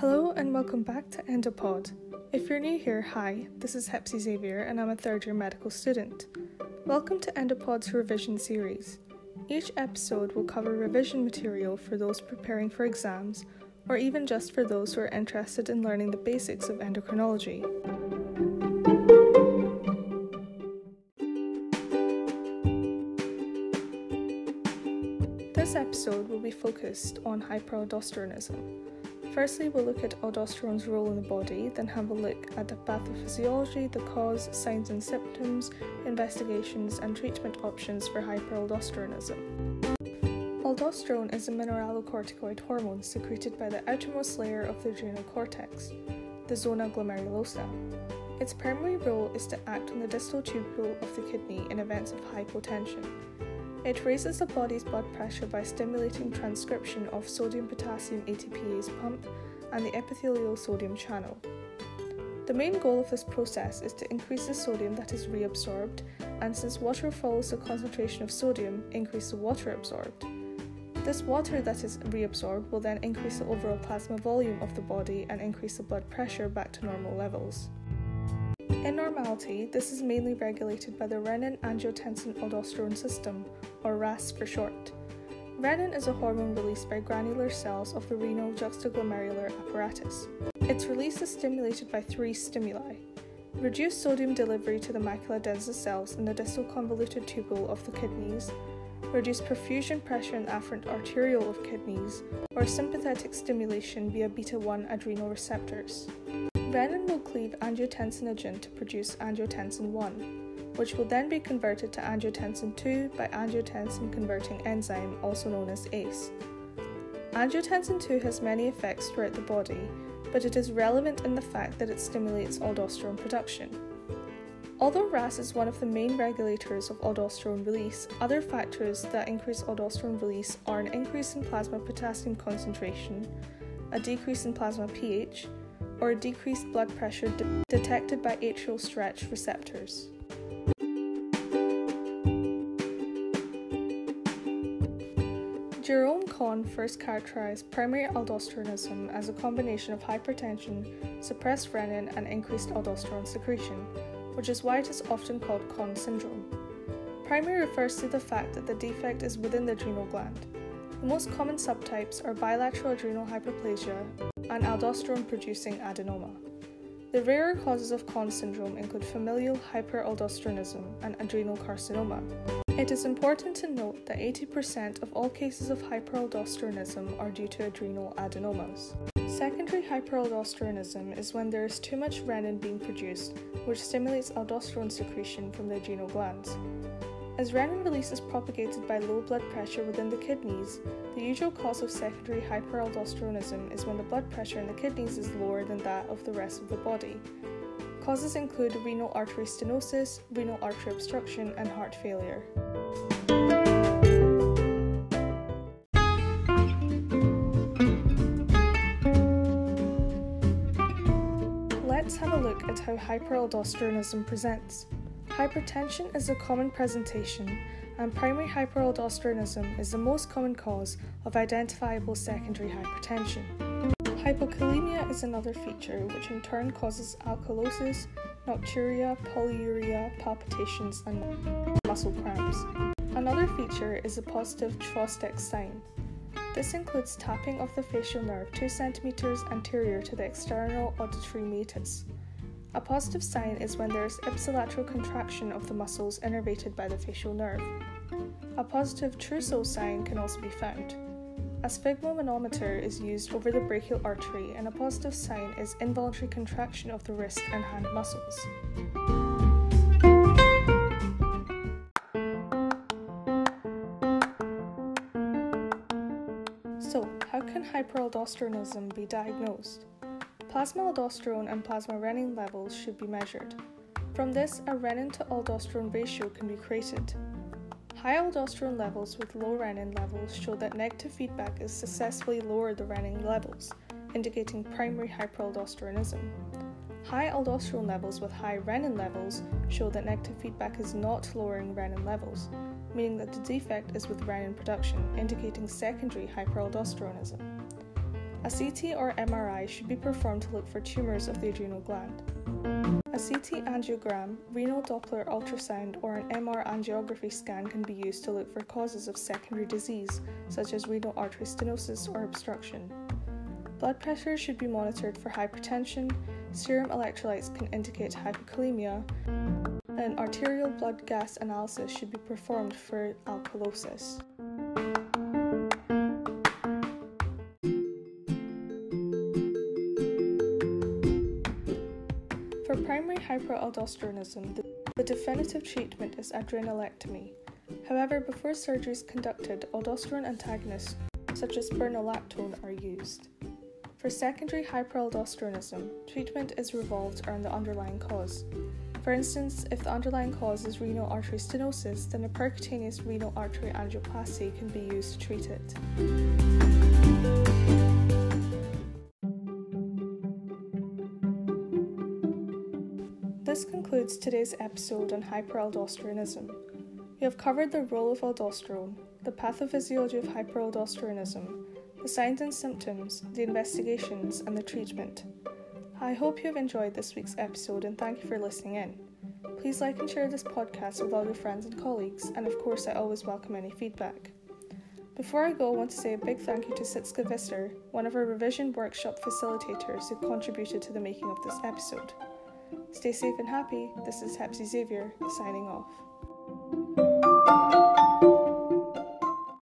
Hello and welcome back to Endopod. If you're new here, hi, this is Hepsi Xavier and I'm a third year medical student. Welcome to Endopod's revision series. Each episode will cover revision material for those preparing for exams or even just for those who are interested in learning the basics of endocrinology. This episode will be focused on hyperaldosteronism. Firstly, we'll look at aldosterone's role in the body, then have a look at the pathophysiology, the cause, signs and symptoms, investigations, and treatment options for hyperaldosteronism. Aldosterone is a mineralocorticoid hormone secreted by the outermost layer of the adrenal cortex, the zona glomerulosa. Its primary role is to act on the distal tubule of the kidney in events of hypotension. It raises the body's blood pressure by stimulating transcription of sodium potassium ATPase pump and the epithelial sodium channel. The main goal of this process is to increase the sodium that is reabsorbed, and since water follows the concentration of sodium, increase the water absorbed. This water that is reabsorbed will then increase the overall plasma volume of the body and increase the blood pressure back to normal levels. In normality, this is mainly regulated by the renin angiotensin aldosterone system, or RAS for short. Renin is a hormone released by granular cells of the renal juxtaglomerular apparatus. Its release is stimulated by three stimuli reduced sodium delivery to the macula densa cells in the distal convoluted tubule of the kidneys, reduced perfusion pressure in the afferent arteriole of kidneys, or sympathetic stimulation via beta 1 adrenal receptors. Renin will cleave angiotensinogen to produce angiotensin 1, which will then be converted to angiotensin 2 by angiotensin converting enzyme, also known as ACE. Angiotensin 2 has many effects throughout the body, but it is relevant in the fact that it stimulates aldosterone production. Although RAS is one of the main regulators of aldosterone release, other factors that increase aldosterone release are an increase in plasma potassium concentration, a decrease in plasma pH, or decreased blood pressure de- detected by atrial stretch receptors. Jerome Conn first characterized primary aldosteronism as a combination of hypertension, suppressed renin, and increased aldosterone secretion which is why it is often called Conn syndrome. Primary refers to the fact that the defect is within the adrenal gland. The most common subtypes are bilateral adrenal hyperplasia and aldosterone producing adenoma. The rarer causes of Conn syndrome include familial hyperaldosteronism and adrenal carcinoma. It is important to note that 80% of all cases of hyperaldosteronism are due to adrenal adenomas. Secondary hyperaldosteronism is when there is too much renin being produced, which stimulates aldosterone secretion from the adrenal glands. As renin release is propagated by low blood pressure within the kidneys, the usual cause of secondary hyperaldosteronism is when the blood pressure in the kidneys is lower than that of the rest of the body. Causes include renal artery stenosis, renal artery obstruction, and heart failure. Let's have a look at how hyperaldosteronism presents. Hypertension is a common presentation, and primary hyperaldosteronism is the most common cause of identifiable secondary hypertension. Hypokalemia is another feature, which in turn causes alkalosis, nocturia, polyuria, palpitations, and muscle cramps. Another feature is a positive Chvostek sign, this includes tapping of the facial nerve 2 cm anterior to the external auditory meatus. A positive sign is when there is ipsilateral contraction of the muscles innervated by the facial nerve. A positive Trousseau sign can also be found. A sphygmomanometer is used over the brachial artery, and a positive sign is involuntary contraction of the wrist and hand muscles. So, how can hyperaldosteronism be diagnosed? Plasma aldosterone and plasma renin levels should be measured. From this, a renin to aldosterone ratio can be created. High aldosterone levels with low renin levels show that negative feedback is successfully lowered the renin levels, indicating primary hyperaldosteronism. High aldosterone levels with high renin levels show that negative feedback is not lowering renin levels, meaning that the defect is with renin production, indicating secondary hyperaldosteronism. A CT or MRI should be performed to look for tumours of the adrenal gland. A CT angiogram, renal Doppler ultrasound, or an MR angiography scan can be used to look for causes of secondary disease, such as renal artery stenosis or obstruction. Blood pressure should be monitored for hypertension, serum electrolytes can indicate hypokalemia, and arterial blood gas analysis should be performed for alkalosis. Hyperaldosteronism, the, the definitive treatment is adrenalectomy. However, before surgery is conducted, aldosterone antagonists such as spironolactone are used. For secondary hyperaldosteronism, treatment is revolved around the underlying cause. For instance, if the underlying cause is renal artery stenosis, then a percutaneous renal artery angioplasty can be used to treat it. This concludes today's episode on hyperaldosteronism. We have covered the role of aldosterone, the pathophysiology of hyperaldosteronism, the signs and symptoms, the investigations, and the treatment. I hope you have enjoyed this week's episode and thank you for listening in. Please like and share this podcast with all your friends and colleagues, and of course, I always welcome any feedback. Before I go, I want to say a big thank you to Sitska Visser, one of our revision workshop facilitators who contributed to the making of this episode. Stay safe and happy. This is Hepsi Xavier signing off.